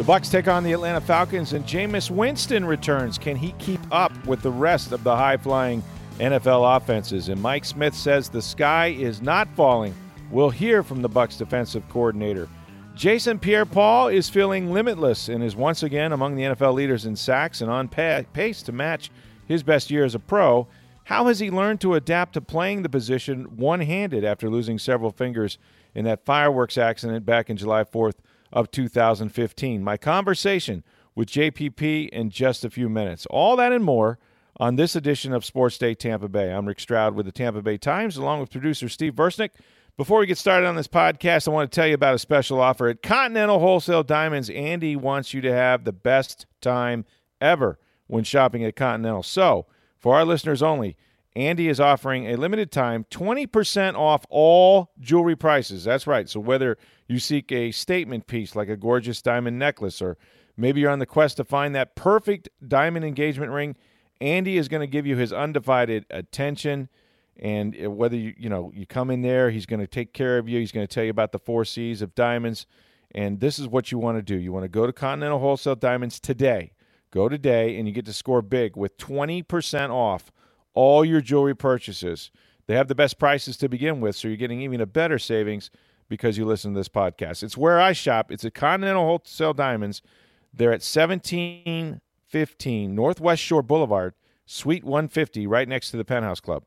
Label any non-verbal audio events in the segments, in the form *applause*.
The Bucks take on the Atlanta Falcons, and Jameis Winston returns. Can he keep up with the rest of the high-flying NFL offenses? And Mike Smith says the sky is not falling. We'll hear from the Bucks defensive coordinator. Jason Pierre-Paul is feeling limitless and is once again among the NFL leaders in sacks and on pace to match his best year as a pro. How has he learned to adapt to playing the position one-handed after losing several fingers in that fireworks accident back in July 4th? Of 2015. My conversation with JPP in just a few minutes. All that and more on this edition of Sports Day Tampa Bay. I'm Rick Stroud with the Tampa Bay Times, along with producer Steve Versnick. Before we get started on this podcast, I want to tell you about a special offer at Continental Wholesale Diamonds. Andy wants you to have the best time ever when shopping at Continental. So, for our listeners only, Andy is offering a limited time 20% off all jewelry prices. That's right. So whether you seek a statement piece like a gorgeous diamond necklace or maybe you're on the quest to find that perfect diamond engagement ring, Andy is going to give you his undivided attention and uh, whether you you know you come in there, he's going to take care of you. He's going to tell you about the 4 Cs of diamonds and this is what you want to do. You want to go to Continental Wholesale Diamonds today. Go today and you get to score big with 20% off all your jewelry purchases. They have the best prices to begin with, so you're getting even a better savings because you listen to this podcast. It's where I shop. It's at Continental Wholesale Diamonds. They're at 1715 Northwest Shore Boulevard, Suite 150, right next to the Penthouse Club.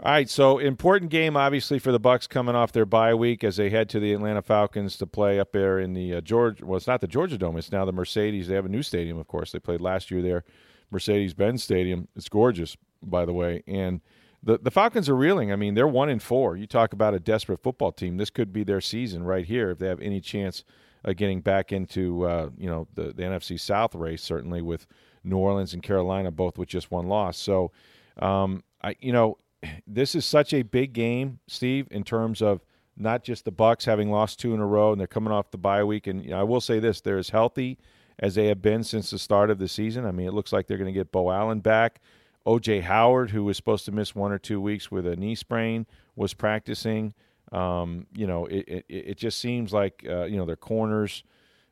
All right, so important game obviously for the Bucks coming off their bye week as they head to the Atlanta Falcons to play up there in the uh, Georgia. Well, it's not the Georgia Dome; it's now the Mercedes. They have a new stadium, of course. They played last year there, Mercedes-Benz Stadium. It's gorgeous, by the way. And the the Falcons are reeling. I mean, they're one in four. You talk about a desperate football team. This could be their season right here if they have any chance of getting back into uh, you know the, the NFC South race. Certainly with New Orleans and Carolina both with just one loss. So, um, I you know *sighs* this is such a big game, Steve, in terms of not just the Bucks having lost two in a row and they're coming off the bye week. And you know, I will say this: they're as healthy as they have been since the start of the season. I mean, it looks like they're going to get Beau Allen back. OJ Howard, who was supposed to miss one or two weeks with a knee sprain, was practicing. Um, you know, it, it, it, just seems like, uh, you know, their corners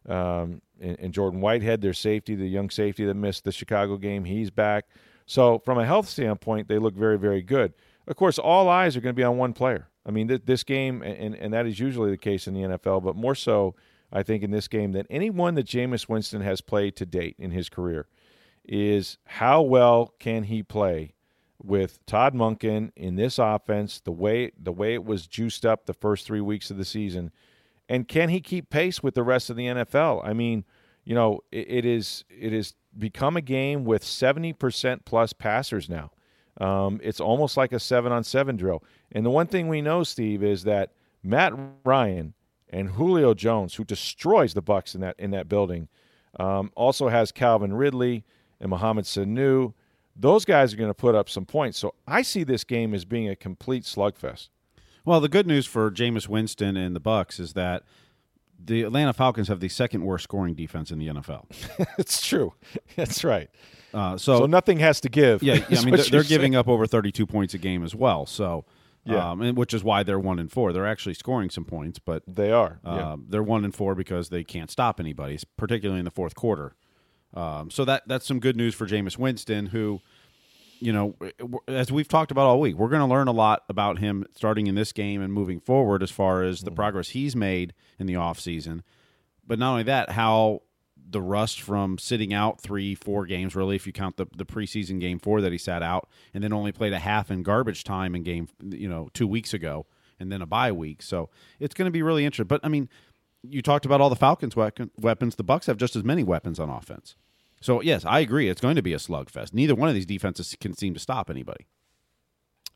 um, and, and, Jordan Whitehead, their safety, the young safety that missed the Chicago game, he's back. So, from a health standpoint, they look very, very good. Of course, all eyes are going to be on one player. I mean, th- this game, and, and that is usually the case in the NFL, but more so, I think, in this game than anyone that Jameis Winston has played to date in his career is how well can he play with Todd Monken in this offense, the way the way it was juiced up the first three weeks of the season, and can he keep pace with the rest of the NFL? I mean, you know, it, it is become a game with seventy percent plus passers now. Um, it's almost like a seven on seven drill. And the one thing we know, Steve, is that Matt Ryan and Julio Jones, who destroys the Bucks in that in that building, um, also has Calvin Ridley and Mohamed Sanu. Those guys are going to put up some points. So I see this game as being a complete slugfest. Well, the good news for Jameis Winston and the Bucks is that the Atlanta Falcons have the second worst scoring defense in the NFL. *laughs* it's true. *laughs* That's right. Uh, so, so, nothing has to give. Yeah, yeah I mean they're, they're giving up over 32 points a game as well. So yeah, um, and which is why they're one and four. They're actually scoring some points, but they are. Uh, yeah. They're one and four because they can't stop anybody, particularly in the fourth quarter. Um, so that that's some good news for Jameis Winston, who, you know, as we've talked about all week, we're going to learn a lot about him starting in this game and moving forward as far as the mm-hmm. progress he's made in the offseason. But not only that, how the rust from sitting out three, four games, really, if you count the, the preseason game four that he sat out, and then only played a half in garbage time in game, you know, two weeks ago, and then a bye week. So it's going to be really interesting. But I mean, you talked about all the Falcons' weapons. The Bucks have just as many weapons on offense. So yes, I agree. It's going to be a slugfest. Neither one of these defenses can seem to stop anybody.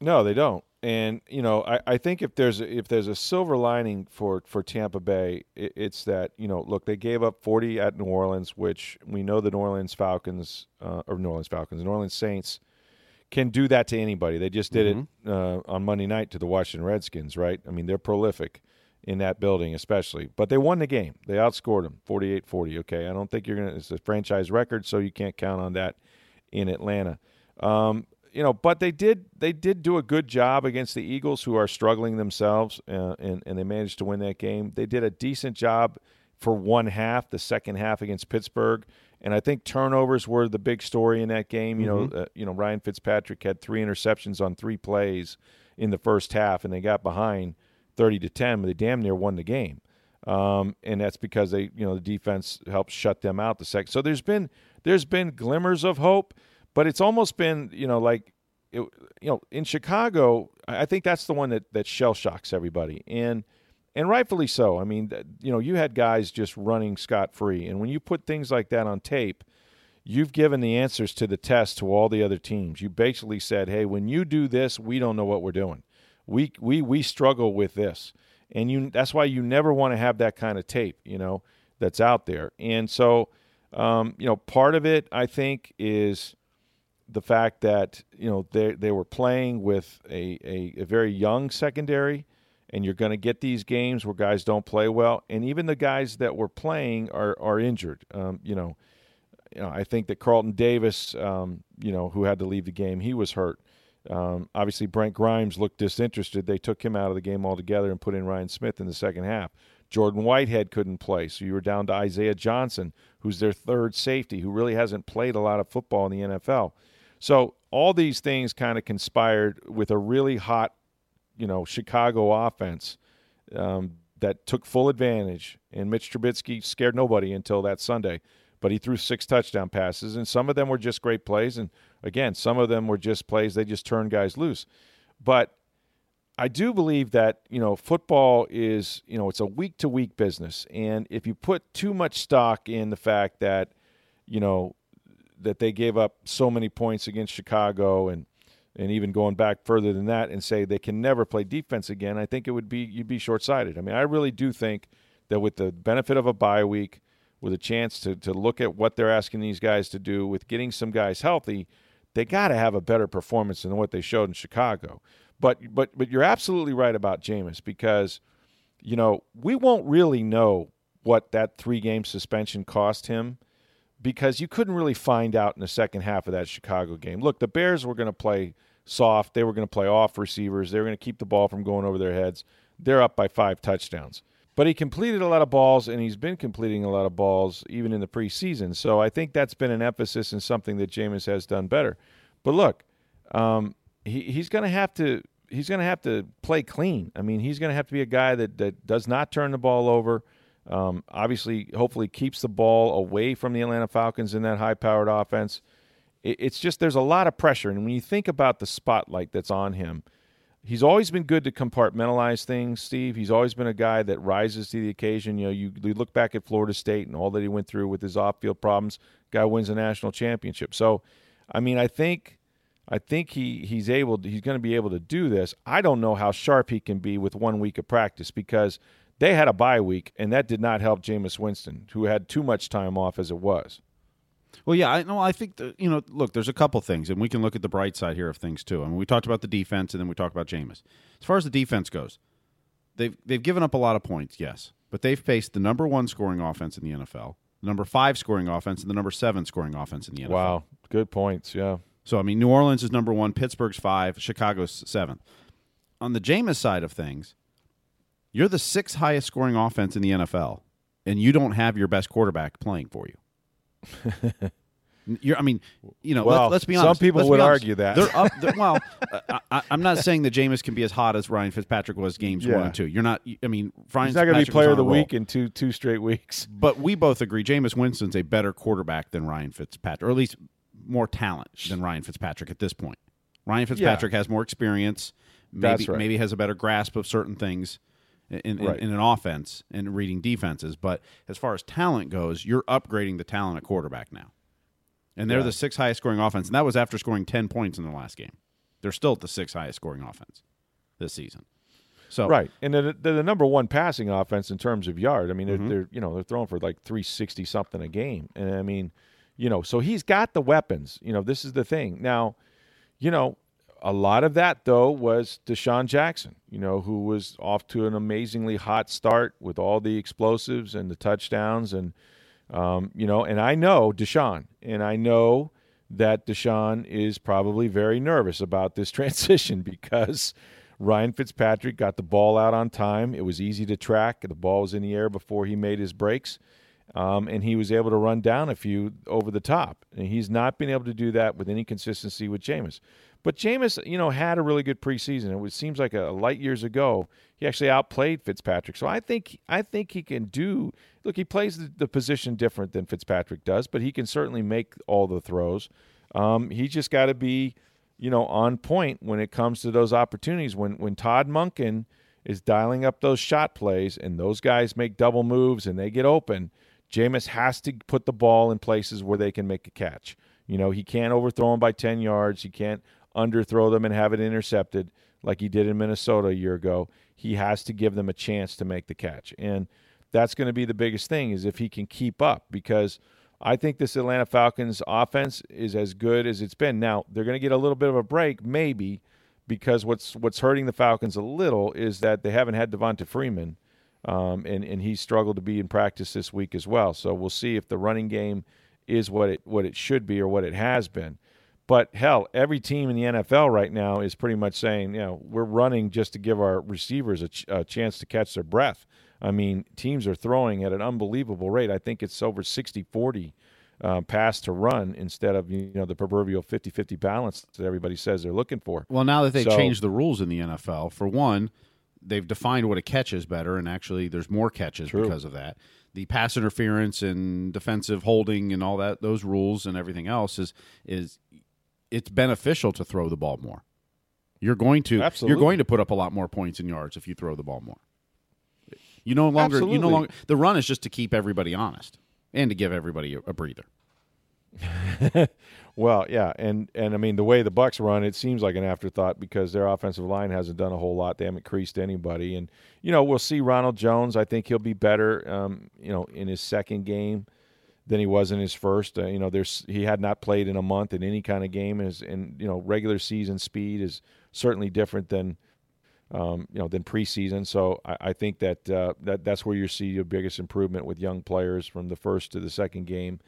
No, they don't. and you know, I, I think if there's a, if there's a silver lining for for Tampa Bay, it, it's that you know, look, they gave up 40 at New Orleans, which we know the New Orleans Falcons uh, or New Orleans Falcons, New Orleans Saints can do that to anybody. They just did mm-hmm. it uh, on Monday night to the Washington Redskins, right? I mean, they're prolific in that building, especially. But they won the game. They outscored them 48 40. Okay. I don't think you're going to, it's a franchise record, so you can't count on that in Atlanta. Um, you know, but they did they did do a good job against the Eagles, who are struggling themselves, uh, and and they managed to win that game. They did a decent job for one half, the second half against Pittsburgh, and I think turnovers were the big story in that game. You mm-hmm. know, uh, you know Ryan Fitzpatrick had three interceptions on three plays in the first half, and they got behind thirty to ten, but they damn near won the game. Um, and that's because they, you know, the defense helped shut them out the second. So there's been there's been glimmers of hope. But it's almost been, you know, like, it, you know, in Chicago, I think that's the one that, that shell shocks everybody. And, and rightfully so. I mean, you know, you had guys just running scot free. And when you put things like that on tape, you've given the answers to the test to all the other teams. You basically said, hey, when you do this, we don't know what we're doing. We, we, we struggle with this. And you, that's why you never want to have that kind of tape, you know, that's out there. And so, um, you know, part of it, I think, is the fact that you know they they were playing with a, a, a very young secondary, and you're going to get these games where guys don't play well, and even the guys that were playing are are injured. Um, you know, you know I think that Carlton Davis, um, you know, who had to leave the game, he was hurt. Um, obviously, Brent Grimes looked disinterested. They took him out of the game altogether and put in Ryan Smith in the second half. Jordan Whitehead couldn't play, so you were down to Isaiah Johnson, who's their third safety, who really hasn't played a lot of football in the NFL. So all these things kind of conspired with a really hot, you know, Chicago offense um, that took full advantage. And Mitch Trubisky scared nobody until that Sunday, but he threw six touchdown passes, and some of them were just great plays, and again, some of them were just plays they just turned guys loose. But I do believe that you know football is you know it's a week to week business, and if you put too much stock in the fact that you know that they gave up so many points against Chicago and and even going back further than that and say they can never play defense again, I think it would be you'd be short sighted. I mean, I really do think that with the benefit of a bye week, with a chance to to look at what they're asking these guys to do, with getting some guys healthy, they got to have a better performance than what they showed in Chicago. But but but you're absolutely right about Jameis because you know we won't really know what that three game suspension cost him because you couldn't really find out in the second half of that Chicago game. Look, the Bears were going to play soft. They were going to play off receivers. They were going to keep the ball from going over their heads. They're up by five touchdowns. But he completed a lot of balls, and he's been completing a lot of balls even in the preseason. So I think that's been an emphasis and something that Jameis has done better. But look, um, he, he's going to have to he's going to have to play clean. I mean, he's going to have to be a guy that, that does not turn the ball over. Um, obviously, hopefully, keeps the ball away from the Atlanta Falcons in that high powered offense. It, it's just there's a lot of pressure. And when you think about the spotlight that's on him, he's always been good to compartmentalize things, Steve. He's always been a guy that rises to the occasion. You know, you, you look back at Florida State and all that he went through with his off field problems, guy wins a national championship. So, I mean, I think. I think he, he's able to, he's going to be able to do this. I don't know how sharp he can be with one week of practice because they had a bye week, and that did not help Jameis Winston, who had too much time off as it was. Well, yeah, I know. I think that, you know. Look, there's a couple things, and we can look at the bright side here of things too. I mean, we talked about the defense, and then we talked about Jameis. As far as the defense goes, they've they've given up a lot of points, yes, but they've faced the number one scoring offense in the NFL, the number five scoring offense, and the number seven scoring offense in the NFL. Wow, good points. Yeah. So I mean, New Orleans is number one, Pittsburgh's five, Chicago's seventh. On the Jameis side of things, you're the sixth highest scoring offense in the NFL, and you don't have your best quarterback playing for you. *laughs* You're, I mean, you know, well, let, us be honest. Some people let's would argue that. They're up. *laughs* They're, well, uh, I, am not saying that Jameis can be as hot as Ryan Fitzpatrick was games yeah. one and two. You're not. I mean, Ryan He's not going to be player of the week in two two straight weeks. *laughs* But we both agree Jameis Winston's a better quarterback than Ryan Fitzpatrick, or at least more talent than Ryan Fitzpatrick at this point. Ryan Fitzpatrick yeah. has more experience. Maybe right. maybe has a better grasp of certain things in, right. in, in, an offense and reading defenses. But as far as talent goes, you're upgrading the talent at quarterback now. And they're yeah. the sixth highest scoring offense. And that was after scoring 10 points in the last game. They're still at the sixth highest scoring offense. this season. So right, and they're, they're the number one passing offense in terms of yard. I mean, they're, Mhm. they're you know they're throwing for like three sixty something a game, and I mean, you know, so he's got the weapons. You know, this is the thing. Now, you know, a lot of that though was DeSean Jackson. You know, who was off to an amazingly hot start with all the explosives and the touchdowns, and um, you know, and I know DeSean, and I know that DeSean is probably very nervous about this *laughs* transition because Ryan Fitzpatrick got the ball out on time. It was easy to track. The ball was in the air before he made his breaks. Um, and he was able to run down a few over the top. And he's not been able to do that with any consistency with Jameis. But Jameis, you know, had a really good preseason. It was, seems like a, light years ago. He actually outplayed Fitzpatrick. So I think I think he can do. Look, he plays the, the position different than Fitzpatrick does, but he can certainly make all the throws. Um, he just got to be, you know, on point when it comes to those opportunities. When when Todd Monken is dialing up those shot plays and those guys make double moves and they get open, Jameis has to put the ball in places where they can make a catch. You know, he can't overthrow him by 10 yards. He can't underthrow them and have it intercepted like he did in Minnesota a year ago. He has to give them a chance to make the catch. And that's going to be the biggest thing is if he can keep up because I think this Atlanta Falcons offense is as good as it's been. Now, they're going to get a little bit of a break maybe because what's what's hurting the Falcons a little is that they haven't had Devonta Freeman um, and and he struggled to be in practice this week as well. So we'll see if the running game is what it what it should be or what it has been. But hell, every team in the NFL right now is pretty much saying, you know, we're running just to give our receivers a, ch- a chance to catch their breath. I mean, teams are throwing at an unbelievable rate. I think it's over 60 40 uh, pass to run instead of, you know, the proverbial 50 50 balance that everybody says they're looking for. Well, now that they've So- changed the rules in the NFL, for one, they've defined what a catch is better, and actually, there's more catches True. because of that. The pass interference and defensive holding and all that, those rules and everything else is is it's beneficial to throw the ball more. You're going to Absolutely. you're going to put up a lot more points and yards if you throw the ball more. You no longer you no longer the run is just to keep everybody honest and to give everybody a, a breather. *laughs* Well, yeah, and and I mean the way the Bucks run, it seems like an afterthought because their offensive line hasn't done a whole lot. They haven't creased anybody, and you know we'll see Ronald Jones. I think he'll be better, um, you know, in his second game than he was in his first. Uh, you know, there's he had not played in a month in any kind of game, and, and you know regular season speed is certainly different than um, you know than preseason. So I, I think that uh, that that's where you see your biggest improvement with young players from the first to the second game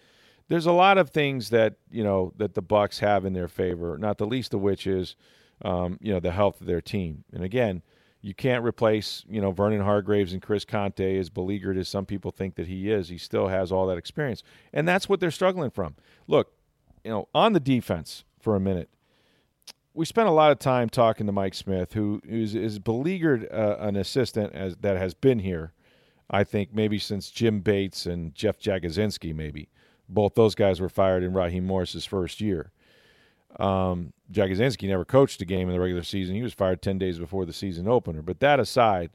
there's a lot of things that you know that the Bucks have in their favor. Not the least of which is, um, you know, the health of their team. And again, you can't replace you know Vernon Hargreaves and Chris Conte as beleaguered as some people think that he is. He still has all that experience, and that's what they're struggling from. Look, you know, on the defense for a minute. We spent a lot of time talking to Mike Smith, who is, is beleaguered uh, an assistant as that has been here, I think maybe since Jim Bates and Jeff Jagodzinski, maybe both those guys were fired in Raheem Morris's first year. Um, Jagodzinski never coached a game in the regular season. He was fired 10 days before the season opener. But that aside,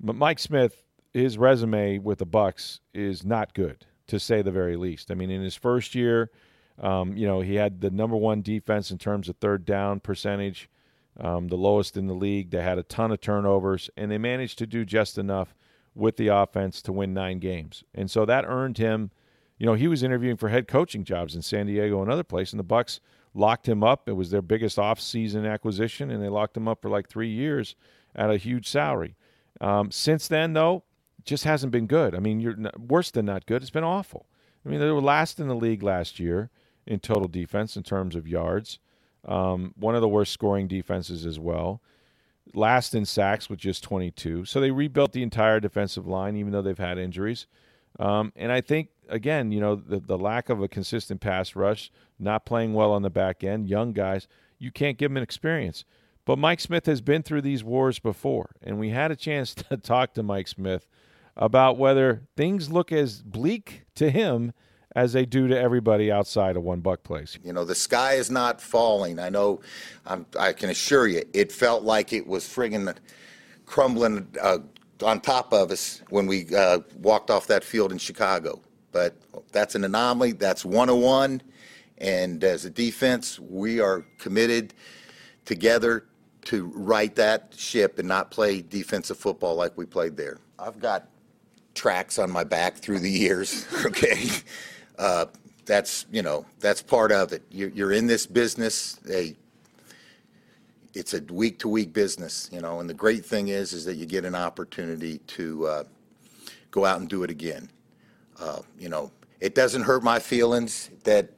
Mike Smith, his resume with the Bucks is not good, to say the very least. I mean, in his first year, um, you know, he had the number one defense in terms of third down percentage, um, the lowest in the league. They had a ton of turnovers, and they managed to do just enough with the offense to win nine games. And so that earned him – you know, he was interviewing for head coaching jobs in San Diego and other places, and the Bucks locked him up. It was their biggest off-season acquisition, and they locked him up for like three years at a huge salary. Um, since then, though, just hasn't been good. I mean, you're not, worse than not good. It's been awful. I mean, they were last in the league last year in total defense in terms of yards. Um, one of the worst scoring defenses as well. Last in sacks with just 22. So they rebuilt the entire defensive line, even though they've had injuries. Um, and I think again, you know, the, the lack of a consistent pass rush, not playing well on the back end, young guys, you can't give them an experience. But Mike Smith has been through these wars before, and we had a chance *laughs* to talk to Mike Smith about whether things look as bleak to him as they do to everybody outside of One Buc Place. You know, the sky is not falling. I know, I'm, I can assure you, it felt like it was friggin' crumbling uh, on top of us when we uh, walked off that field in Chicago. But that's an anomaly. That's 101. And as a defense, we are committed together to right that ship and not play defensive football like we played there. I've got tracks on my back through the years. *laughs* Okay, uh, that's you know that's part of it. You're, you're in this business. Hey, it's a week to week business, you know. And the great thing is, is that you get an opportunity to uh, go out and do it again. Uh, you know, it doesn't hurt my feelings that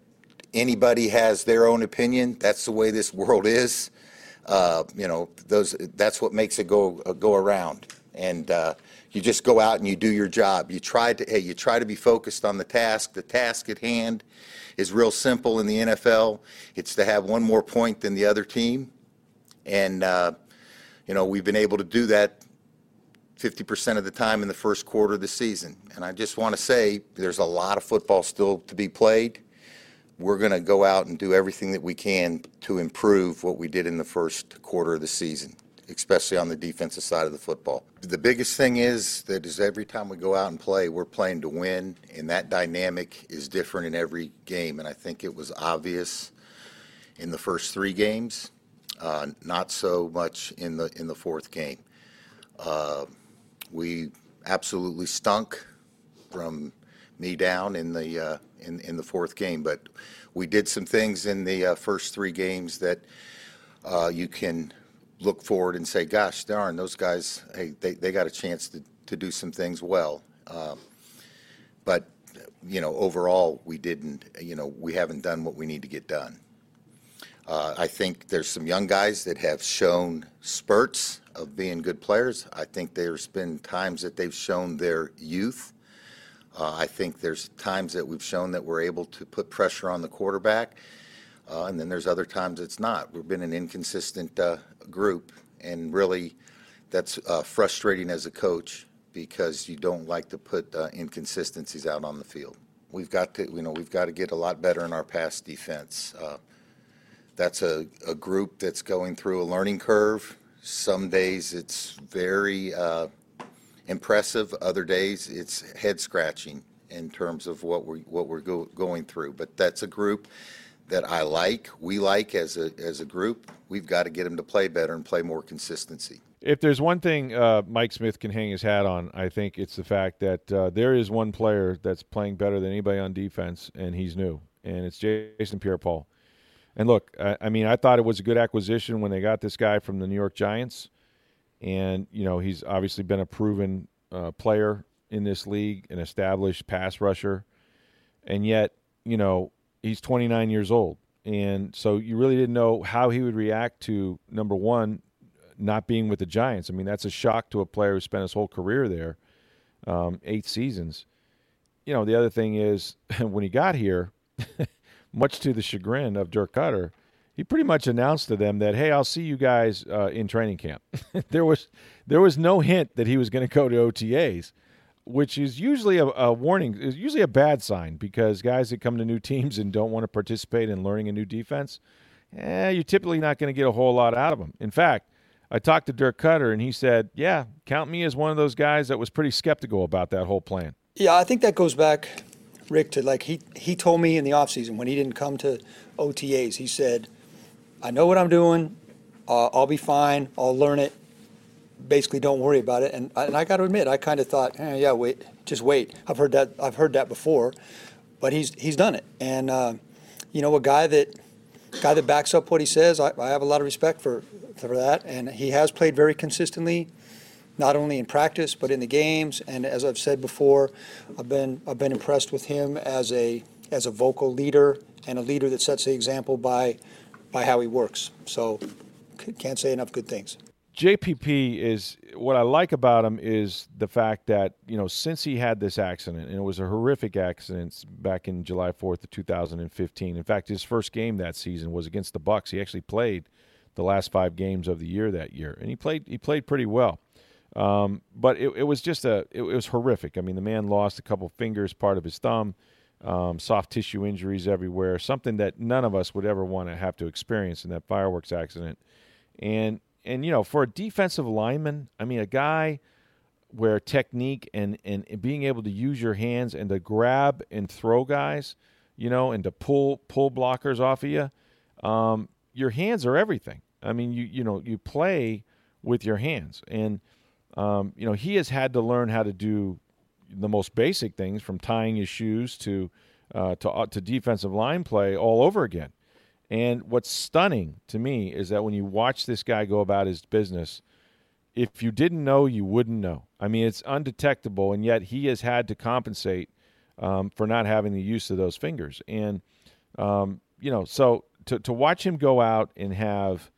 anybody has their own opinion. That's the way this world is. Uh, you know, those that's what makes it go uh, go around. And uh, you just go out and you do your job. You try to hey, you try to be focused on the task. The task at hand is real simple in the NFL. It's to have one more point than the other team, and uh, you know we've been able to do that 50% of the time in the first quarter of the season. And I just want to say there's a lot of football still to be played. We're going to go out and do everything that we can to improve what we did in the first quarter of the season, especially on the defensive side of the football. The biggest thing is that is every time we go out and play, we're playing to win, and that dynamic is different in every game. And I think it was obvious in the first three games, uh, not so much in the in the fourth game. Uh, we absolutely stunk from me down in the uh, in in the fourth game, but we did some things in the uh, first three games that uh, you can look forward and say, "Gosh darn, those guys! Hey, they, they got a chance to, to do some things well." Um, but you know, overall, we didn't. You know, we haven't done what we need to get done. Uh, I think there's some young guys that have shown spurts of being good players. I think there's been times that they've shown their youth. Uh, I think there's times that we've shown that we're able to put pressure on the quarterback, uh, and then there's other times it's not. We've been an inconsistent uh, group, and really, that's uh, frustrating as a coach because you don't like to put uh, inconsistencies out on the field. We've got to, you know, we've got to get a lot better in our pass defense. Uh, that's a, a group that's going through a learning curve. Some days it's very uh, impressive. Other days it's head scratching in terms of what we what we're go, going through. But that's a group that I like. We like as a as a group. We've got to get them to play better and play more consistency. If there's one thing uh, Mike Smith can hang his hat on, I think it's the fact that uh, there is one player that's playing better than anybody on defense, and he's new, and it's Jason Pierre-Paul. And look, I, I, mean, I thought it was a good acquisition when they got this guy from the New York Giants, and you know he's obviously been a proven uh, player in this league, an established pass rusher, and yet you know he's 29 years old, and so you really didn't know how he would react to number one, not being with the Giants. I mean, that's a shock to a player who spent his whole career there, um, eight seasons. You know, the other thing is *laughs* when he got here. *laughs* much to the chagrin of Dirk Koetter, he pretty much announced to them that, "Hey, I'll see you guys uh, in training camp." *laughs* there was there was no hint that he was going to go to OTAs, which is usually a, a warning. Is usually a bad sign because guys that come to new teams and don't want to participate in learning a new defense, eh, you're typically not going to get a whole lot out of them. In fact, I talked to Dirk Koetter and he said, "Yeah, count me as one of those guys that was pretty skeptical about that whole plan." Yeah, I think that goes back Rick to like he he told me in the offseason when he didn't come to OTAs, he said, "I know what I'm doing. Uh, I'll be fine. I'll learn it. Basically, don't worry about it." And and I got to admit, I kind of thought, eh, "Yeah, wait, just wait." I've heard that I've heard that before, but he's he's done it. And uh, you know, a guy that guy that backs up what he says, I, I have a lot of respect for for that. And he has played very consistently not only in practice but in the games. And as I've said before, I've been I've been impressed with him as a as a vocal leader and a leader that sets the example by by how he works. So can't say enough good things. JPP is what I like about him is the fact that you know since he had this accident and it was a horrific accident back in July 4th of 2015. In fact, his first game that season was against the Bucks. He actually played the last 5 games of the year that year and he played he played pretty well. Um, but it, it, was just a it, it, was horrific. I mean, the man lost a couple fingers, part of his thumb, um, soft tissue injuries everywhere. Something that none of us would ever want to have to experience in that fireworks accident. And and you know, for a defensive lineman, I mean, a guy where technique and, and being able to use your hands and to grab and throw guys, you know, and to pull pull blockers off of you, um, your hands are everything. I mean, you you know you play with your hands, and um, you know he has had to learn how to do the most basic things, from tying his shoes to uh, to uh, to defensive line play all over again. And what's stunning to me is that when you watch this guy go about his business, if you didn't know, you wouldn't know. I mean, it's undetectable, and yet he has had to compensate um, for not having the use of those fingers. And um, you know, so to to watch him go out and have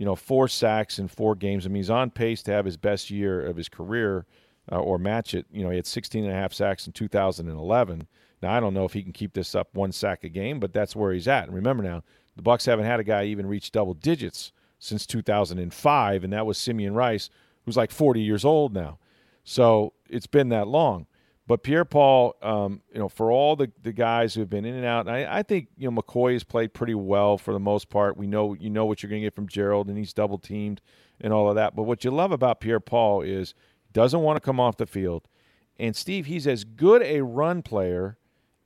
you know four sacks in four games. I mean, he's on pace to have his best year of his career uh, or match it. You know, he had 16 and a half sacks in 2011. Now I don't know if he can keep this up one sack a game, but that's where he's at. And remember now, the Bucks haven't had a guy even reach double digits since 2005, and that was Simeon Rice, who's like 40 years old now. So it's been that long. But Pierre Paul, um, you know, for all the, the guys who have been in and out, and I, I think you know McCoy has played pretty well for the most part. We know you know what you're going to get from Gerald, and he's double teamed and all of that. But what you love about Pierre Paul is doesn't want to come off the field, and Steve, he's as good a run player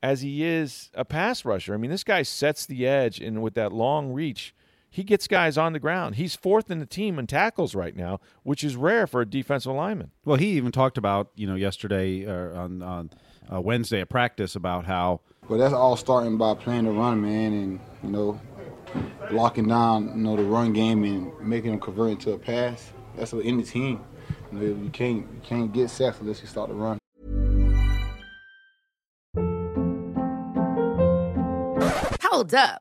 as he is a pass rusher. I mean, this guy sets the edge, and with that long reach, he gets guys on the ground. He's fourth in the team in tackles right now, which is rare for a defensive lineman. Well, he even talked about you know yesterday uh, on on uh, Wednesday at practice about how. But that's all starting by playing the run, man, and you know, locking down you know the run game and making them convert into a pass. That's what any team. You, know, you can't you can't get sacks unless you start to run. Hold up.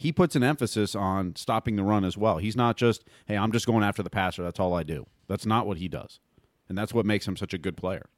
he puts an emphasis on stopping the run as well. He's not just, hey, I'm just going after the passer. That's all I do. That's not what he does. And that's what makes him such a good player.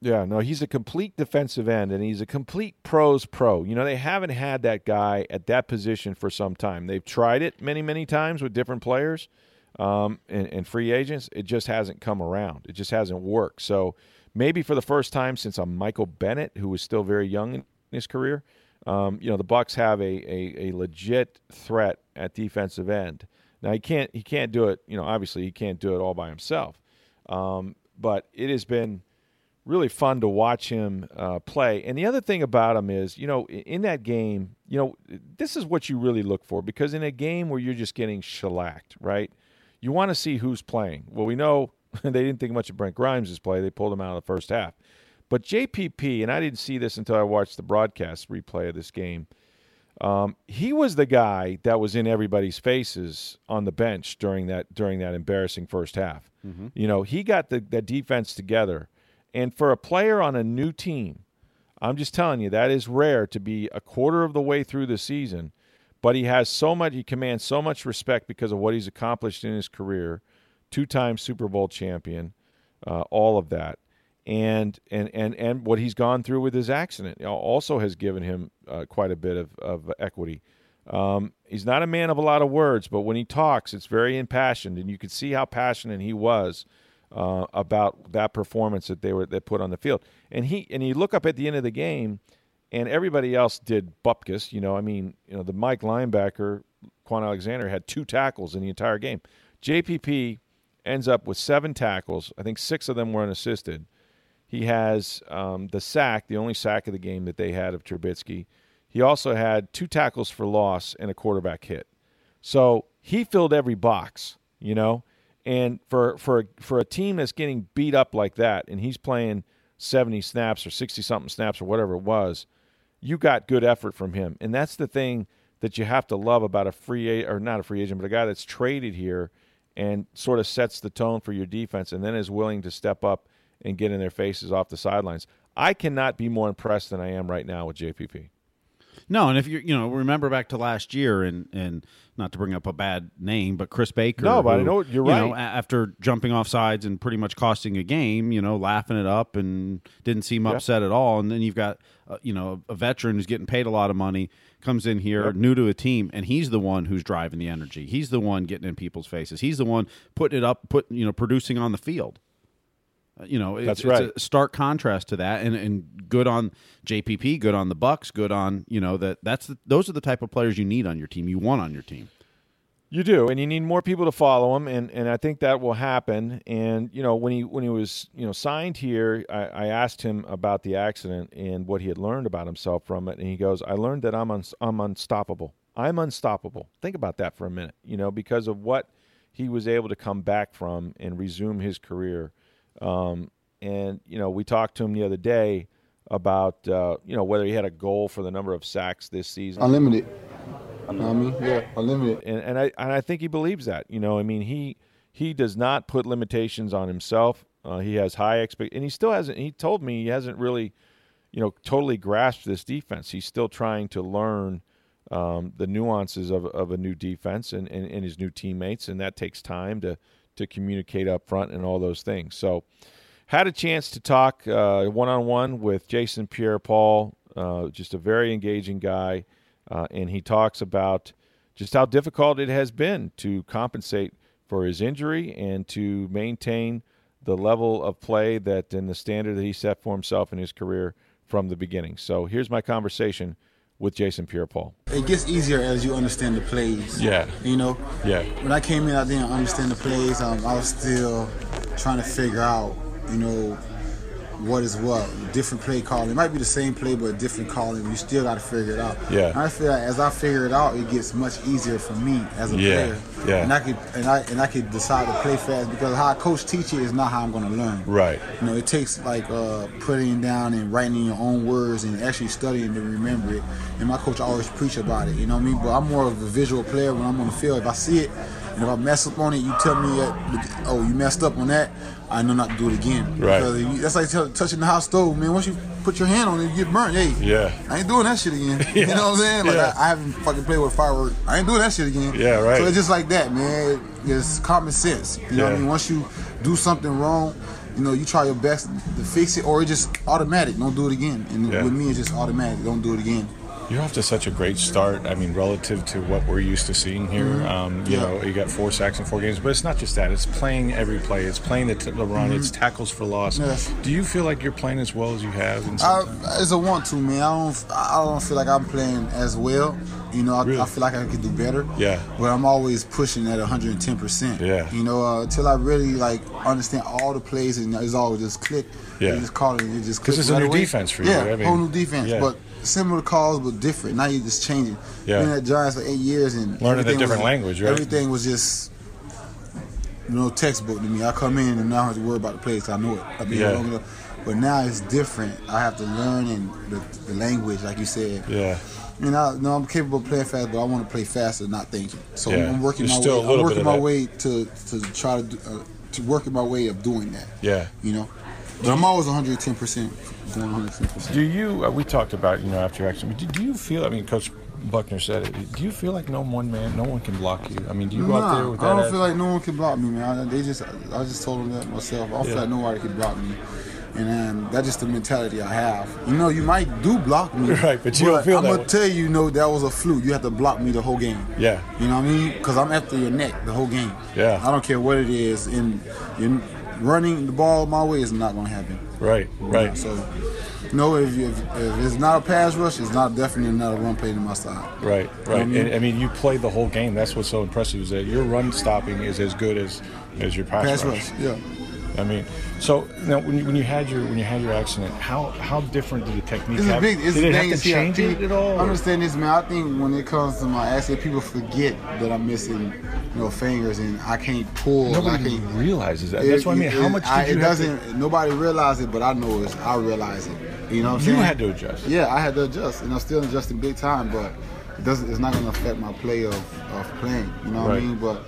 Yeah, no, he's a complete defensive end, and he's a complete pros pro. You know, they haven't had that guy at that position for some time. They've tried it many, many times with different players um, and, and free agents. It just hasn't come around. It just hasn't worked. So maybe for the first time since a Michael Bennett, who was still very young in his career, um, you know, the Bucks have a, a, a legit threat at defensive end. Now he can't he can't do it. You know, obviously he can't do it all by himself. Um, but it has been really fun to watch him uh, play. And the other thing about him is, you know, in that game, you know, this is what you really look for because in a game where you're just getting shellacked, right? You want to see who's playing. Well, we know *laughs* they didn't think much of Brent Grimes' play. They pulled him out of the first half. But JPP, and I didn't see this until I watched the broadcast replay of this game. Um, he was the guy that was in everybody's faces on the bench during that during that embarrassing first half. Mm-hmm. You know, he got the that defense together, and for a player on a new team, I'm just telling you that is rare to be a quarter of the way through the season. But he has so much, he commands so much respect because of what he's accomplished in his career, two-time Super Bowl champion, uh, all of that and and and and what he's gone through with his accident also has given him uh, quite a bit of, of equity. Um, he's not a man of a lot of words, but when he talks, it's very impassioned, and you could see how passionate he was uh, about that performance that they were that put on the field. And he and you look up at the end of the game, and everybody else did bupkis. You know, I mean, you know, the Mike linebacker Kwon Alexander had two tackles in the entire game. JPP ends up with seven tackles. I think six of them were unassisted. He has um, the sack, the only sack of the game that they had of Trubisky. He also had two tackles for loss and a quarterback hit. So he filled every box, you know. And for for for a team that's getting beat up like that, and he's playing seventy snaps or sixty something snaps or whatever it was, you got good effort from him, and that's the thing that you have to love about a free or not a free agent, but a guy that's traded here and sort of sets the tone for your defense, and then is willing to step up and get in their faces off the sidelines. I cannot be more impressed than I am right now with JPP. No, and if you you know remember back to last year and and not to bring up a bad name, but Chris Baker. No, but I know- you're you know, right. a- after jumping off sides and pretty much costing a game, you know, laughing it up and didn't seem upset at all. And then you've got uh, you know a veteran who's getting paid a lot of money comes in here Yep. new to a team, and he's the one who's driving the energy. He's the one getting in people's faces. He's the one putting it up, put you know, producing on the field. You know, it's, That's it's right. a stark contrast to that, and and good on JPP, good on the Bucks, good on you know that that's the, those are the type of players you need on your team. You want on your team. You do, and you need more people to follow him, and, and I think that will happen. And you know, when he when he was you know signed here, I, I asked him about the accident and what he had learned about himself from it, and he goes, "I learned that I'm uns- I'm unstoppable. I'm unstoppable." Think about that for a minute, you know, because of what he was able to come back from and resume his career. Um, and you know, we talked to him the other day about uh, you know whether he had a goal for the number of sacks this season. Unlimited. You know I mean? Yeah, unlimited. and and I and I think he believes that. You know, I mean, he he does not put limitations on himself. Uh, he has high expect, and he still hasn't. He told me he hasn't really, you know, totally grasped this defense. He's still trying to learn um, the nuances of of a new defense and, and and his new teammates, and that takes time to to communicate up front and all those things. So, had a chance to talk one on one with Jason Pierre-Paul, uh, just a very engaging guy, uh, and he talks about just how difficult it has been to compensate for his injury and to maintain the level of play that and the standard that he set for himself in his career from the beginning. So here's my conversation with Jason Pierre-Paul. It gets easier as you understand the plays. Yeah. You know? Yeah. When I came in, I didn't understand the plays. Um, I was still trying to figure out, you know, what is what. Different play calling. It might be the same play, but a different calling. You still got to figure it out. Yeah. And I feel like as I figure it out, it gets much easier for me as a Yeah. player. Yeah. And I could and I and I could decide to play fast because how a coach teach it is not how I'm going to learn. Right. You know, it takes like uh, putting down and writing in your own words and actually studying to remember it. And my coach always preach about it. You know what I mean? But I'm more of a visual player when I'm on the field. If I see it and if I mess up on it, you tell me that, oh, you messed up on that. I know not to do it again. Right. Because that's like tell- touching the hot stove, man. Once you put your hand on it, you get burnt. Hey, Yeah. I ain't doing that shit again. *laughs* You know what I'm saying? Like Yeah. I, I haven't fucking played with fireworks. I ain't doing that shit again. Yeah, right. So it's just like that, man. It's common sense. You know what I mean? Once you do something wrong, you know, you try your best to fix it, or it's just automatic. Don't do it again. And Yeah. with me, it's just automatic. Don't do it again. You're off to such a great start. I mean, relative to what we're used to seeing here. Um, you Yeah. know, you got four sacks in four games, but it's not just that. It's playing every play. It's playing the, t- the run. It's tackles for loss. Yes. Do you feel like you're playing as well as you have? In some I, it's a want to, man. I don't. I don't feel like I'm playing as well. You know, I, Really? I feel like I could do better. Yeah. But I'm always pushing at 110. percent Yeah. You know, uh, until I really like understand all the plays and it's all just click. Yeah. You just call it. and It just click it's a right new away. defense for you, Yeah. I mean, whole new defense, yeah. but similar calls but different. Now you're just changing. Yeah. Been at Giants for eight years and Learning a different was- language, right? Everything was just. You know, textbook to me. I come in and now I have to worry about the plays. I know it. I've been Yeah. here long enough. But now it's different. I have to learn and the, the language, like you said. yeah. And I know I'm capable of playing fast, but I want to play faster, not thinking. So Yeah. I'm working There's my way. I'm working my that. way to to try to do, uh, to working my way of doing that. Yeah. You know, but I'm always 110 percent going 110 percent. Do you? Uh, we talked about you know after your action. but Do, do you feel? I mean, Coach Buckner said it. Do you feel like no one man, no one can block you? I mean, do you go out there Nah, with I don't atti- feel like no one can block me, man. I, they just, I just told them that myself. I don't Yeah. feel like nobody can block me, and um, that's just the mentality I have. You know, you might do block me, *laughs* Right, but you don't feel I'm that gonna way. tell you, you know, that was a fluke. You have to block me the whole game. Yeah. You know what I mean? Because I'm after your neck the whole game. Yeah. I don't care what it is, and you running the ball my way is not gonna happen. Right. Right. So, you know, if, if, if it's not a pass rush, it's not definitely not a run play to my side. Right, right. I mean- and, I mean, you played the whole game. That's what's so impressive is that your run stopping is as good as as your pass, Pass rush. rush, yeah. I mean, so now when you, when you had your when you had your accident, how how different did the technique It's have? big. It's did it have to change I it at all? or- Understand this, man. I think when it comes to my accident, people forget that I'm missing, you know, fingers and I can't pull. Nobody I can't, realizes that. That's what I mean. How much did I, you it have to- doesn't. Nobody realize it, but I know it. I realize it. You know what I'm saying? You had to adjust. Yeah, I had to adjust, and I'm still adjusting big time, but it doesn't. It's not going to affect my play of, of playing. You know what Right. I mean? But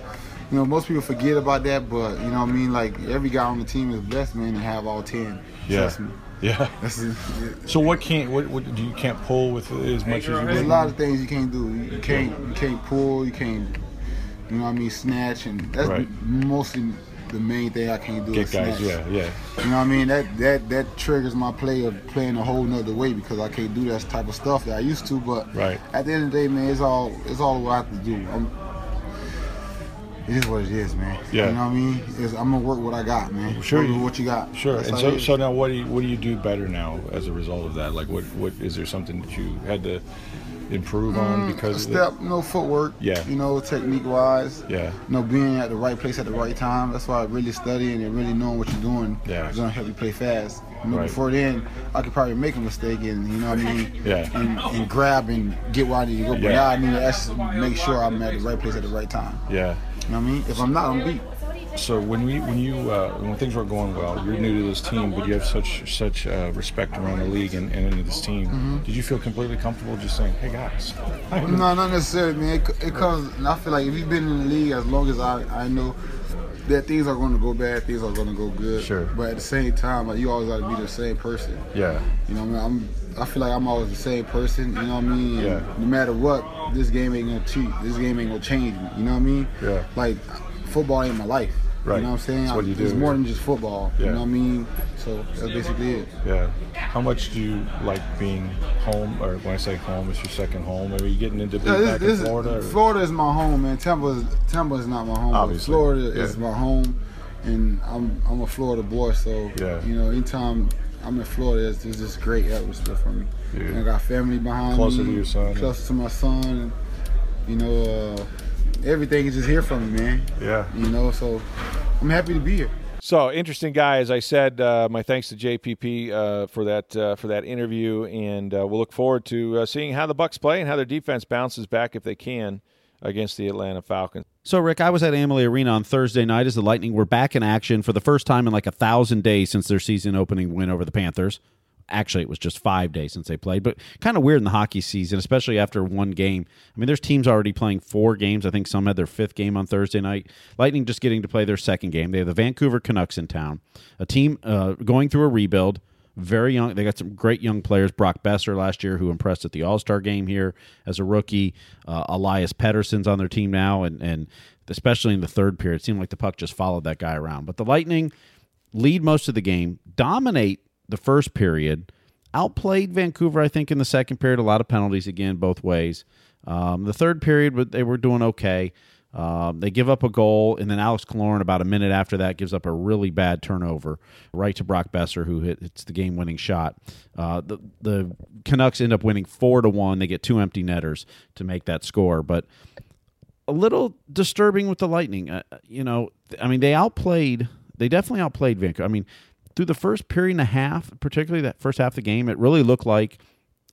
you know, most people forget about that. But you know what I mean? Like every guy on the team is blessed, man, to have all ten. Yeah. Trust me. Yeah. So what can't what, what do you can't pull with as much as you There's a lot of things you can't do. You can't you can't pull. You can't you know what I mean snatch and that's Right. mostly the main thing I can't do. Get is guys, snatch. yeah, yeah. You know what I mean? That that that triggers my play of playing a whole nother way because I can't do that type of stuff that I used to. But Right. at the end of the day, man, it's all it's all what I have to do. I'm, it is what it is, man. Yeah. You know what I mean? It's, I'm gonna work what I got, man. Sure Work you- what you got. Sure. That's And so so now what do you what do you do better now as a result of that? Like what what is there something that you had to improve on a because of step, no footwork. Yeah. You know, technique wise. Yeah. You know, being at the right place at the right time. That's why really studying and really knowing what you're doing Yeah. is gonna help you play fast. You know, Right. before then, I could probably make a mistake and you know what I mean. *laughs* Yeah. And, and grab and get where I need to go. But Yeah. now I need to actually make sure I'm at the right place at the right time. yeah. You know what I mean? If I'm not, I'm beat. So when we when you uh, when things were going well, you're new to this team, but you have such such uh, respect around the league and, and into this team. Mm-hmm. Did you feel completely comfortable just saying, "Hey guys"? No, not necessarily, man. It, it comes. I feel like if you've been in the league as long as I, I know that things are going to go bad, things are going to go good. Sure. But at the same time, like you always got to be the same person. Yeah. You know, what I mean, I'm. I feel like I'm always the same person. You know what I mean? Yeah. No matter what, this game ain't gonna cheat. This game ain't gonna change me. You know what I mean? Yeah. Like, football ain't my life. Right. You know what I'm saying? It's what you It's do, more than just football. Yeah. You know what I mean? So that's basically it. Yeah. How much do you like being home, or when I say home, it's your second home? Are you getting into being this, back this, in Florida? or- Florida is my home, man. Tampa is Tampa is not my home. Obviously, Florida yeah. is my home, and I'm I'm a Florida boy. So Yeah. you know, anytime I'm in Florida, it's, it's just great atmosphere for me. Yeah. And I got family behind Closer me, to your son. closer to my son. And, you know, uh, everything is just here for me, man. Yeah. You know, so I'm happy to be here. So interesting guy, as I said. Uh, my thanks to JPP uh, for that uh, for that interview, and uh, we'll look forward to uh, seeing how the Bucs play and how their defense bounces back if they can against the Atlanta Falcons. So, Rick, I was at Amalie Arena on Thursday night as the Lightning were back in action for the first time in like a thousand days since their season opening win over the Panthers. Actually, it was just five days since they played, but kind of weird in the hockey season, especially after one game. I mean, there's teams already playing four games. I think some had their fifth game on Thursday night. Lightning just getting to play their second game. They have the Vancouver Canucks in town, a team uh, going through a rebuild. Very young. They got some great young players. Brock Boeser last year, who impressed at the All Star game here as a rookie. Uh, Elias Pettersson's on their team now, and and especially in the third period, it seemed like the puck just followed that guy around. But the Lightning lead most of the game, dominate the first period, outplayed Vancouver, I think, in the second period. A lot of penalties again, both ways. Um, the third period, but they were doing okay. Um, they give up a goal, and then Alex Killorn, about a minute after that, gives up a really bad turnover right to Brock Boeser, who hit, hits the game-winning shot. Uh, the the Canucks end up winning four to one. They get two empty netters to make that score, but a little disturbing with the Lightning. Uh, you know, I mean, they outplayed. They definitely outplayed Vancouver. I mean, through the first period and a half, particularly that first half of the game, it really looked like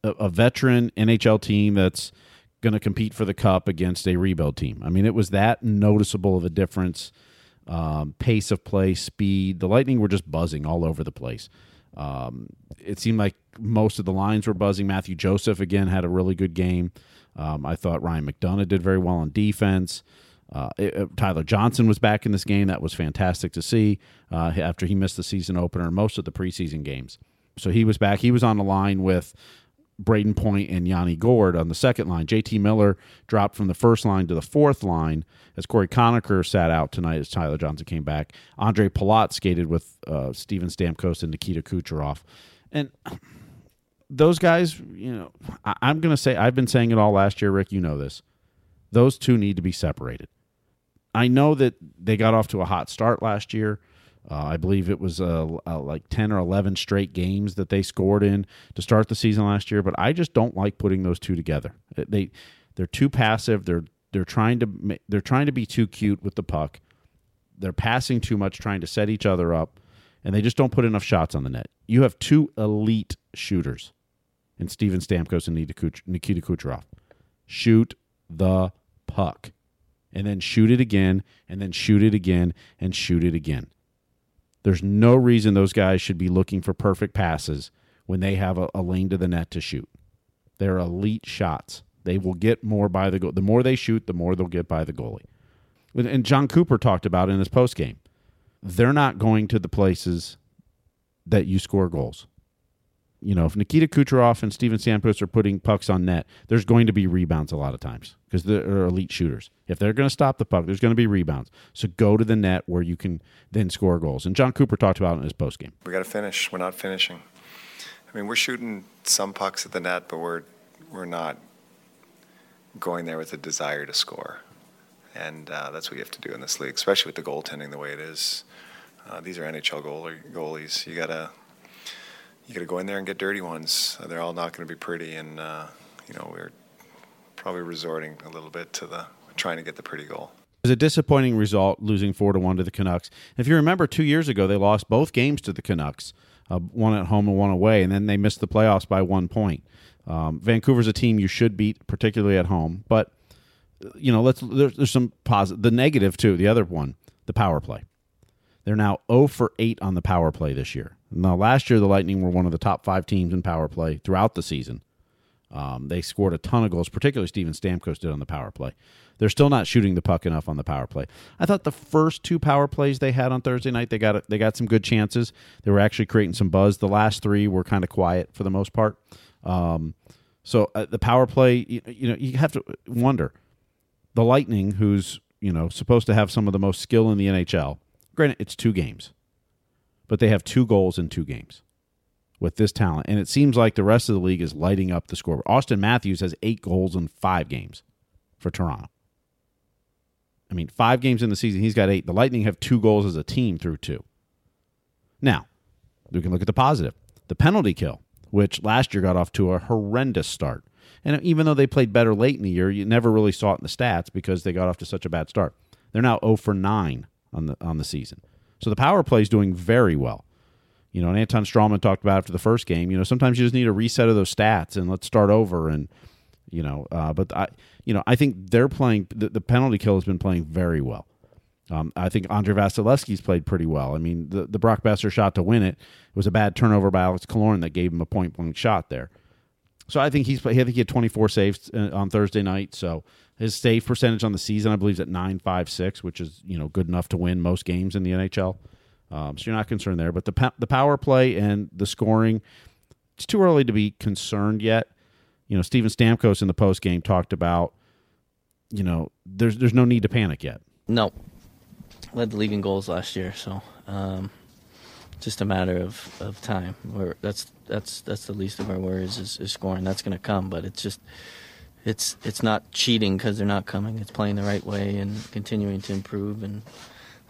a, a veteran NHL team that's going to compete for the cup against a rebuild team. I mean, it was that noticeable of a difference. Um, pace of play, speed. The Lightning were just buzzing all over the place. Um, it seemed like most of the lines were buzzing. Matthew Joseph again had a really good game. Um, I thought Ryan McDonagh did very well on defense. Uh, it- it- Tyler Johnson was back in this game. That was fantastic to see uh, after he missed the season opener and most of the preseason games. So he was back. He was on the line with Brayden Point and Yanni Gourde on the second line. JT Miller dropped from the first line to the fourth line as Cory Conacher sat out tonight as Tyler Johnson came back. Andre Palat skated with uh, Steven Stamkos and Nikita Kucherov. And those guys, you know, I, I'm going to say, I've been saying it all last year, Rick, you know this. Those two need to be separated. I know that they got off to a hot start last year. Uh, I believe it was uh, uh, like 10 or 11 straight games that they scored in to start the season last year, but I just don't like putting those two together. They they're too passive. They're they're trying to they're trying to be too cute with the puck. They're passing too much trying to set each other up and they just don't put enough shots on the net. You have two elite shooters in Steven Stamkos and Nikita Kucherov. Shoot the puck and then shoot it again and then shoot it again and shoot it again. There's no reason those guys should be looking for perfect passes when they have a, a lane to the net to shoot. They're elite shots. They will get more by the goal. The more they shoot, the more they'll get by the goalie. And- Jon Cooper talked about in his post game. They're not going to the places that you score goals. You know, if Nikita Kucherov and Steven Stamkos are putting pucks on net, there's going to be rebounds a lot of times because they're elite shooters. If they're going to stop the puck, there's going to be rebounds. So go to the net where you can then score goals. And Jon Cooper talked about it in his postgame. We got to finish. We're not finishing. I mean, we're shooting some pucks at the net, but we're we're not going there with a desire to score, and uh, that's what you have to do in this league, especially with the goaltending the way it is. Uh, these are NHL goalie, goalies. You gotta you got to go in there and get dirty ones. They're all not going to be pretty, and uh, you know we're probably resorting a little bit to the trying to get the pretty goal. It was a disappointing result, losing four to one to the Canucks. If you remember, two years ago they lost both games to the Canucks, uh, one at home and one away, and then they missed the playoffs by one point. Um, Vancouver's a team you should beat, particularly at home. But you know, let's there's, there's some positive. The negative too. The other one, the power play. They're now 0 for 8 on the power play this year. Now, last year, the Lightning were one of the top five teams in power play throughout the season. Um, they scored a ton of goals, particularly Steven Stamkos did on the power play. They're still not shooting the puck enough on the power play. I thought the first two power plays they had on Thursday night, they got they got some good chances. They were actually creating some buzz. The last three were kind of quiet for the most part. Um, so uh, the power play, you, you know, you have to wonder the Lightning, who's you know supposed to have some of the most skill in the NHL Granted, it's two games, but they have two goals in two games with this talent. And it seems like the rest of the league is lighting up the score. Auston Matthews has eight goals in five games for Toronto. I mean, five games in the season, he's got eight. The Lightning have two goals as a team through two. Now, we can look at the positive the penalty kill, which last year got off to a horrendous start. And even though they played better late in the year, you never really saw it in the stats because they got off to such a bad start. They're now 0 for 9 on the on the season. So the power play is doing very well. You know, and Anton Stralman talked about after the first game. You know, sometimes you just need a reset of those stats and let's start over. And you know, uh, but I, you know, I think they're playing. The, the penalty kill has been playing very well. Um, I think Andrei Vasilevskiy's played pretty well. I mean, the the Brock Boeser shot to win it, was a bad turnover by Alex Killorn that gave him a point blank shot there. So I think he's I think he had 24 saves uh, on Thursday night. So his save percentage on the season, I believe, is at nine five six, which is you know good enough to win most games in the NHL. Um, so you're not concerned there. But the the power play and the scoring, it's too early to be concerned yet. You know, Steven Stamkos in the post game talked about, you know, there's there's no need to panic yet. No, led the league in goals last year, so um, just a matter of, of time. That's that's that's the least of our worries is, is scoring. That's going to come, but it's just it's it's not cheating because they're not coming. It's playing the right way and continuing to improve. And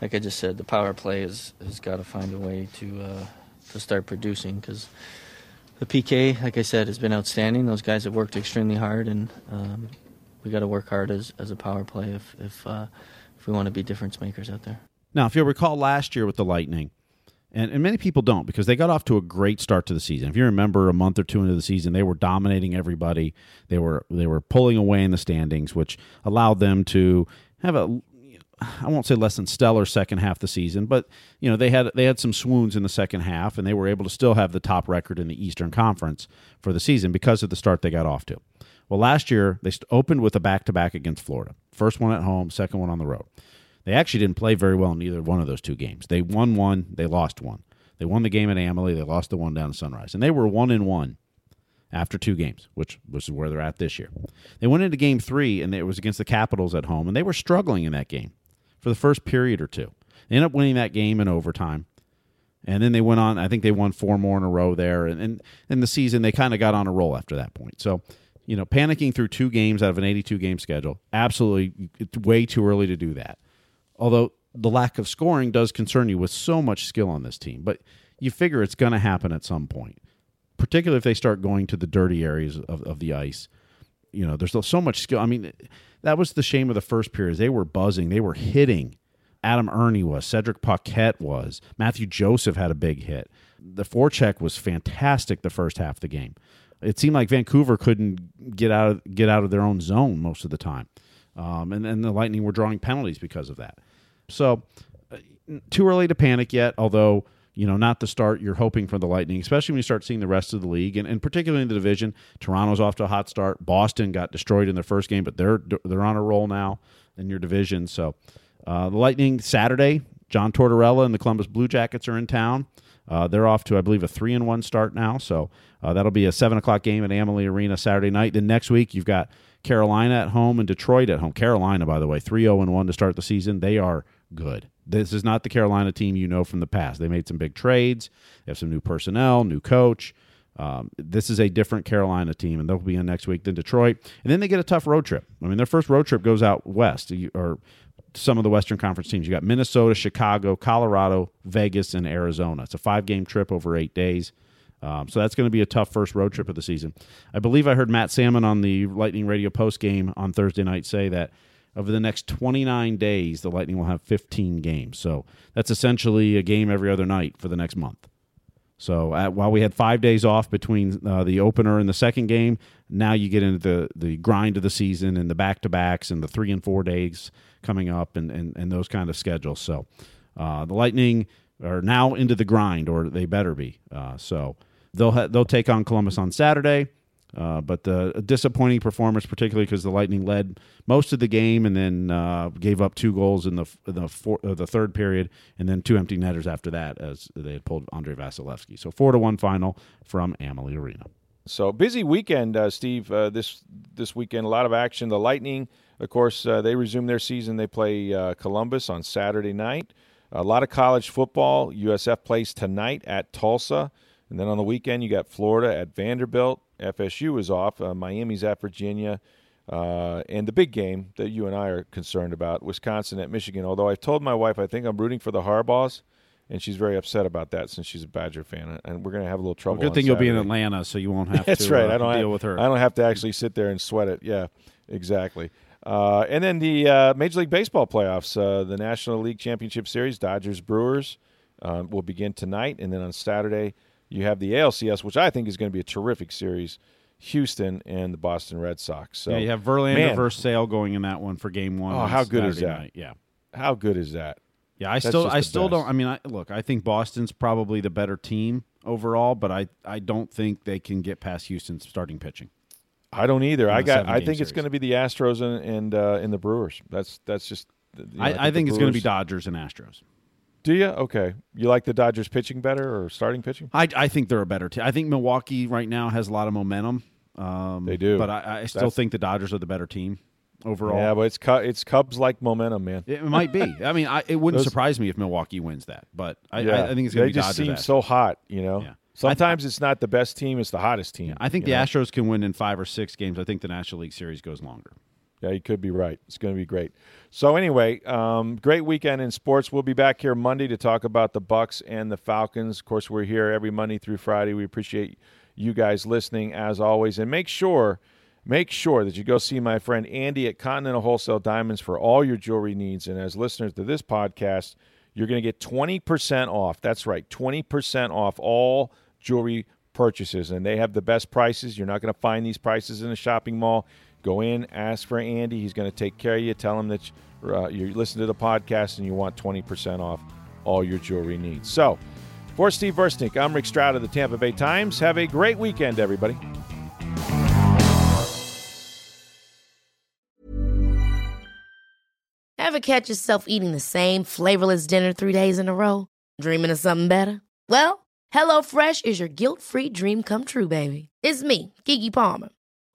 like I just said, the power play has has got to find a way to uh, to start producing because the PK, like I said, has been outstanding. Those guys have worked extremely hard, and um, we got to work hard as as a power play if if uh, if we want to be difference makers out there. Now, if you'll recall last year with the Lightning, and, and many people don't because they got off to a great start to the season. If you remember, a month or two into the season, they were dominating everybody. They were they were pulling away in the standings, which allowed them to have a I won't say less than stellar second half of the season, but you know they had they had some swoons in the second half, and they were able to still have the top record in the Eastern Conference for the season because of the start they got off to. Well, last year they opened with a back to back against Florida, first one at home, second one on the road. They actually didn't play very well in either one of those two games. They won one, they lost one. They won the game at Amalie, they lost the one down at Sunrise. And they were one in one after two games, which was where they're at this year. They went into game three, and it was against the Capitals at home, and they were struggling in that game for the first period or two. They ended up winning that game in overtime. And then they went on, I think they won four more in a row there. And, and in the season, they kind of got on a roll after that point. So, you know, panicking through two games out of an 82 game schedule, absolutely, way too early to do that. Although the lack of scoring does concern you with so much skill on this team, but you figure it's going to happen at some point, particularly if they start going to the dirty areas of, of the ice. You know, there's so much skill. I mean, that was the shame of the first period. They were buzzing, they were hitting. Adam Erne was, Cedric Paquette was, Matthew Joseph had a big hit. The forecheck was fantastic the first half of the game. It seemed like Vancouver couldn't get out of, get out of their own zone most of the time, um, and then the Lightning were drawing penalties because of that. So, uh, too early to panic yet, although, you know, not the start you're hoping for the Lightning, especially when you start seeing the rest of the league, and, and particularly in the division. Toronto's off to a hot start. Boston got destroyed in their first game, but they're they're on a roll now in your division. So, uh, the Lightning Saturday, John Tortorella and the Columbus Blue Jackets are in town. Uh, they're off to, I believe, a three and one start now. So uh, that'll be a seven o'clock game at Amalie Arena Saturday night. Then next week you've got Carolina at home and Detroit at home. Carolina, by the way, three zero and one to start the season. They are good. This is not the Carolina team you know from the past. They made some big trades. They have some new personnel, new coach. Um, this is a different Carolina team, and they'll be in next week than Detroit. And then they get a tough road trip. I mean, their first road trip goes out west, or some of the Western Conference teams. You got Minnesota, Chicago, Colorado, Vegas, and Arizona. It's a five game trip over eight days. Um, so that's going to be a tough first road trip of the season. I believe I heard Matt Salmon on the Lightning Radio post game on Thursday night say that over the next 29 days, the Lightning will have 15 games. So that's essentially a game every other night for the next month. So uh, while we had five days off between uh, the opener and the second game, now you get into the, the grind of the season and the back to backs and the three and four days coming up and, and, and those kind of schedules. So uh, the Lightning are now into the grind, or they better be. Uh, so they'll ha- they'll take on Columbus on Saturday. Uh, but the disappointing performance, particularly because the Lightning led most of the game and then uh, gave up two goals in the the, four, uh, the third period, and then two empty netters after that as they had pulled Andrei Vasilevskiy. So four to one final from Amalie Arena. So busy weekend, uh, Steve. Uh, this this weekend, a lot of action. The Lightning, of course, uh, they resume their season. They play Columbus on Saturday night. A lot of college football. USF plays tonight at Tulsa. And then on the weekend, you got Florida at Vanderbilt. FSU is off. Uh, Miami's at Virginia. Uh, and the big game that you and I are concerned about, Wisconsin at Michigan. Although I've told my wife I think I'm rooting for the Harbaughs, and she's very upset about that since she's a Badger fan, and we're going to have a little trouble. Well, good thing you'll be in Atlanta, so you won't *laughs* have That's to. right. Uh, I don't deal have, with her. I don't have to actually sit there and sweat it. Yeah, exactly. Uh, and then the uh, Major League Baseball playoffs, uh, the National League Championship Series, Dodgers Brewers, um, will begin tonight, and then on Saturday you have the ALCS, which I think is going to be a terrific series. Houston and the Boston Red Sox. So yeah, you have Verlander man, versus Sale going in that one for Game One. Oh, how good is that? night. Yeah, How good is that? yeah. I That's still, I still best. don't. I mean, I, look, I think Boston's probably the better team overall, but I, I don't think they can get past Houston's starting pitching. I don't either. I got. I think it's going to be the Astros and and, uh, and the Brewers. That's that's just. you know, I, I the think it's going to be Dodgers and Astros. Do you? Okay. You like the Dodgers pitching better or starting pitching? I, I think they're a better team. I think Milwaukee right now has a lot of momentum. Um, They do. but I, I still That's- think the Dodgers are the better team overall. Yeah, but it's Cu- it's Cubs like momentum, man. It might be. *laughs* I mean, I, it wouldn't Those- surprise me if Milwaukee wins that, but I, yeah. I, I think it's going they to be just Dodgers. seem so hot. You know. Yeah. Sometimes it's not the best team; it's the hottest team. I think the know? Astros can win in five or six games. I think the National League Series goes longer. Yeah, you could be right. It's going to be great. So anyway, um, great weekend in sports. We'll be back here Monday to talk about the Bucs and the Falcons. Of course, we're here every Monday through Friday. We appreciate you guys listening as always, and make sure, make sure that you go see my friend Andy at Continental Wholesale Diamonds for all your jewelry needs. And as listeners to this podcast, you're going to get twenty percent off. That's right, twenty percent off all jewelry purchases, and they have the best prices. You're not going to find these prices in a shopping mall. Go in, ask for Andy. He's going to take care of you. Tell him that uh, you listen to the podcast and you want 20% off all your jewelry needs. So, for Steve Versnick, I'm Rick Stroud of the Tampa Bay Times. Have a great weekend, everybody. Ever catch yourself eating the same flavorless dinner three days in a row? Dreaming of something better? Well, HelloFresh is your guilt free dream come true, baby. It's me, Keke Palmer.